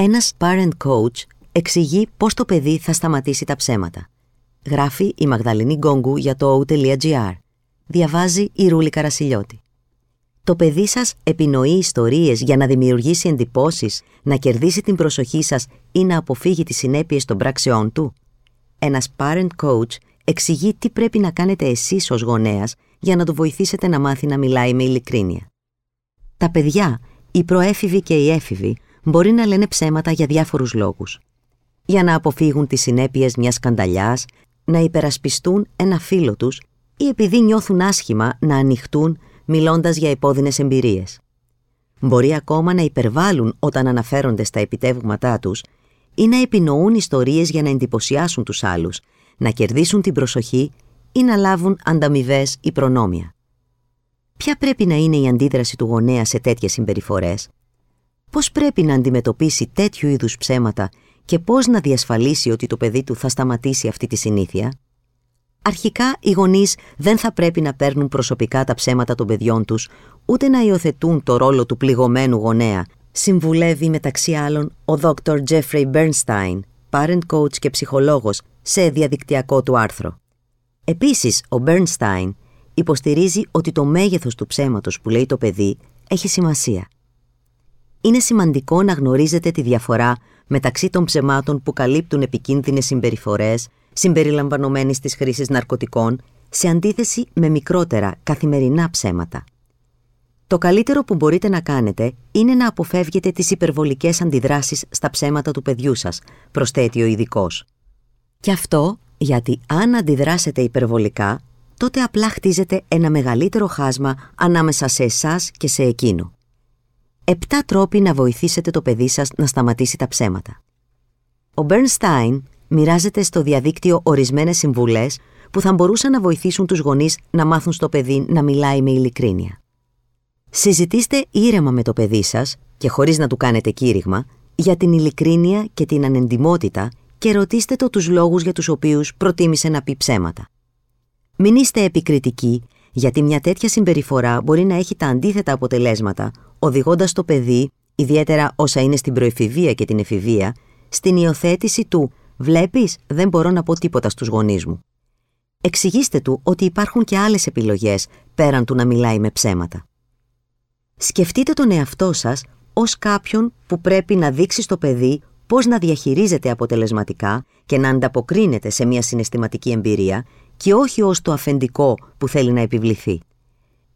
Ένας parent coach εξηγεί πώς το παιδί θα σταματήσει τα ψέματα. Γράφει η Μαγδαληνή Γκόγκου για το o.gr. Διαβάζει η Ρούλη Καρασιλιώτη. Το παιδί σας επινοεί ιστορίες για να δημιουργήσει εντυπώσεις, να κερδίσει την προσοχή σας ή να αποφύγει τις συνέπειες των πράξεών του. Ένας parent coach εξηγεί τι πρέπει να κάνετε εσείς ως γονέας για να το βοηθήσετε να μάθει να μιλάει με ειλικρίνεια. Τα παιδιά, οι προέφηβοι και οι έφηβοι, μπορεί να λένε ψέματα για διάφορους λόγους. Για να αποφύγουν τις συνέπειες μιας σκανταλιάς, να υπερασπιστούν ένα φίλο τους ή επειδή νιώθουν άσχημα να ανοιχτούν μιλώντας για επώδυνες εμπειρίες. Μπορεί ακόμα να υπερβάλλουν όταν αναφέρονται στα επιτεύγματά τους ή να επινοούν ιστορίες για να εντυπωσιάσουν τους άλλους, να κερδίσουν την προσοχή ή να λάβουν ανταμοιβές ή προνόμια. Ποια πρέπει να είναι η αντίδραση του γονέα σε τέτοιες συμπεριφορές; Πώς πρέπει να αντιμετωπίσει τέτοιου είδους ψέματα και πώς να διασφαλίσει ότι το παιδί του θα σταματήσει αυτή τη συνήθεια; Αρχικά, οι γονείς δεν θα πρέπει να παίρνουν προσωπικά τα ψέματα των παιδιών τους, ούτε να υιοθετούν το ρόλο του πληγωμένου γονέα, συμβουλεύει μεταξύ άλλων ο Dr. Jeffrey Bernstein, parent coach και ψυχολόγος, σε διαδικτυακό του άρθρο. Επίσης, ο Bernstein υποστηρίζει ότι το μέγεθος του ψέματος που λέει το παιδί έχει σημασία. Είναι σημαντικό να γνωρίζετε τη διαφορά μεταξύ των ψεμάτων που καλύπτουν επικίνδυνες συμπεριφορές, συμπεριλαμβανομένης της χρήσης ναρκωτικών, σε αντίθεση με μικρότερα καθημερινά ψέματα. Το καλύτερο που μπορείτε να κάνετε είναι να αποφεύγετε τις υπερβολικές αντιδράσεις στα ψέματα του παιδιού σας, προσθέτει ο ειδικός. Και αυτό γιατί αν αντιδράσετε υπερβολικά, τότε απλά χτίζετε ένα μεγαλύτερο χάσμα ανάμεσα σε εσάς και σε εκείνο. Επτά τρόποι να βοηθήσετε το παιδί σας να σταματήσει τα ψέματα. Ο Bernstein μοιράζεται στο διαδίκτυο ορισμένες συμβουλές που θα μπορούσαν να βοηθήσουν τους γονείς να μάθουν στο παιδί να μιλάει με ειλικρίνεια. Συζητήστε ήρεμα με το παιδί σας και χωρίς να του κάνετε κήρυγμα για την ειλικρίνεια και την ανεντιμότητα και ρωτήστε το τους λόγους για τους οποίους προτίμησε να πει ψέματα. Μην είστε επικριτικοί, γιατί μια τέτοια συμπεριφορά μπορεί να έχει τα αντίθετα αποτελέσματα, οδηγώντας το παιδί, ιδιαίτερα όσα είναι στην προεφηβεία και την εφηβεία, στην υιοθέτηση του «Βλέπεις, δεν μπορώ να πω τίποτα στους γονείς μου». Εξηγήστε του ότι υπάρχουν και άλλες επιλογές πέραν του να μιλάει με ψέματα. Σκεφτείτε τον εαυτό σας ως κάποιον που πρέπει να δείξει στο παιδί πώς να διαχειρίζεται αποτελεσματικά και να ανταποκρίνεται σε μια συναισθηματική εμπειρία και όχι ως το αφεντικό που θέλει να επιβληθεί.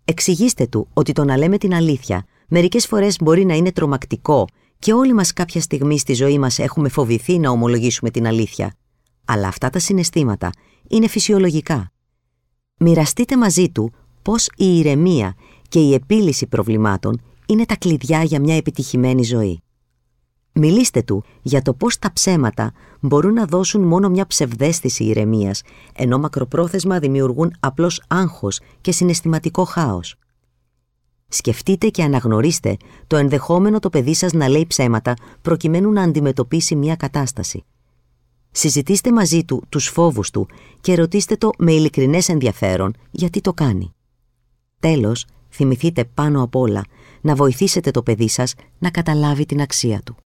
Εξηγήστε του ότι το να λέμε την αλήθεια μερικές φορές μπορεί να είναι τρομακτικό και όλοι μας κάποια στιγμή στη ζωή μας έχουμε φοβηθεί να ομολογήσουμε την αλήθεια. Αλλά αυτά τα συναισθήματα είναι φυσιολογικά. Μοιραστείτε μαζί του πώς η ηρεμία και η επίλυση προβλημάτων είναι τα κλειδιά για μια επιτυχημένη ζωή. Μιλήστε του για το πώς τα ψέματα μπορούν να δώσουν μόνο μια ψευδέστηση ηρεμίας, ενώ μακροπρόθεσμα δημιουργούν απλώς άγχος και συναισθηματικό χάος. Σκεφτείτε και αναγνωρίστε το ενδεχόμενο το παιδί σας να λέει ψέματα προκειμένου να αντιμετωπίσει μια κατάσταση. Συζητήστε μαζί του τους φόβους του και ρωτήστε το με ειλικρινές ενδιαφέρον γιατί το κάνει. Τέλος, θυμηθείτε πάνω απ' όλα να βοηθήσετε το παιδί σας να καταλάβει την αξία του.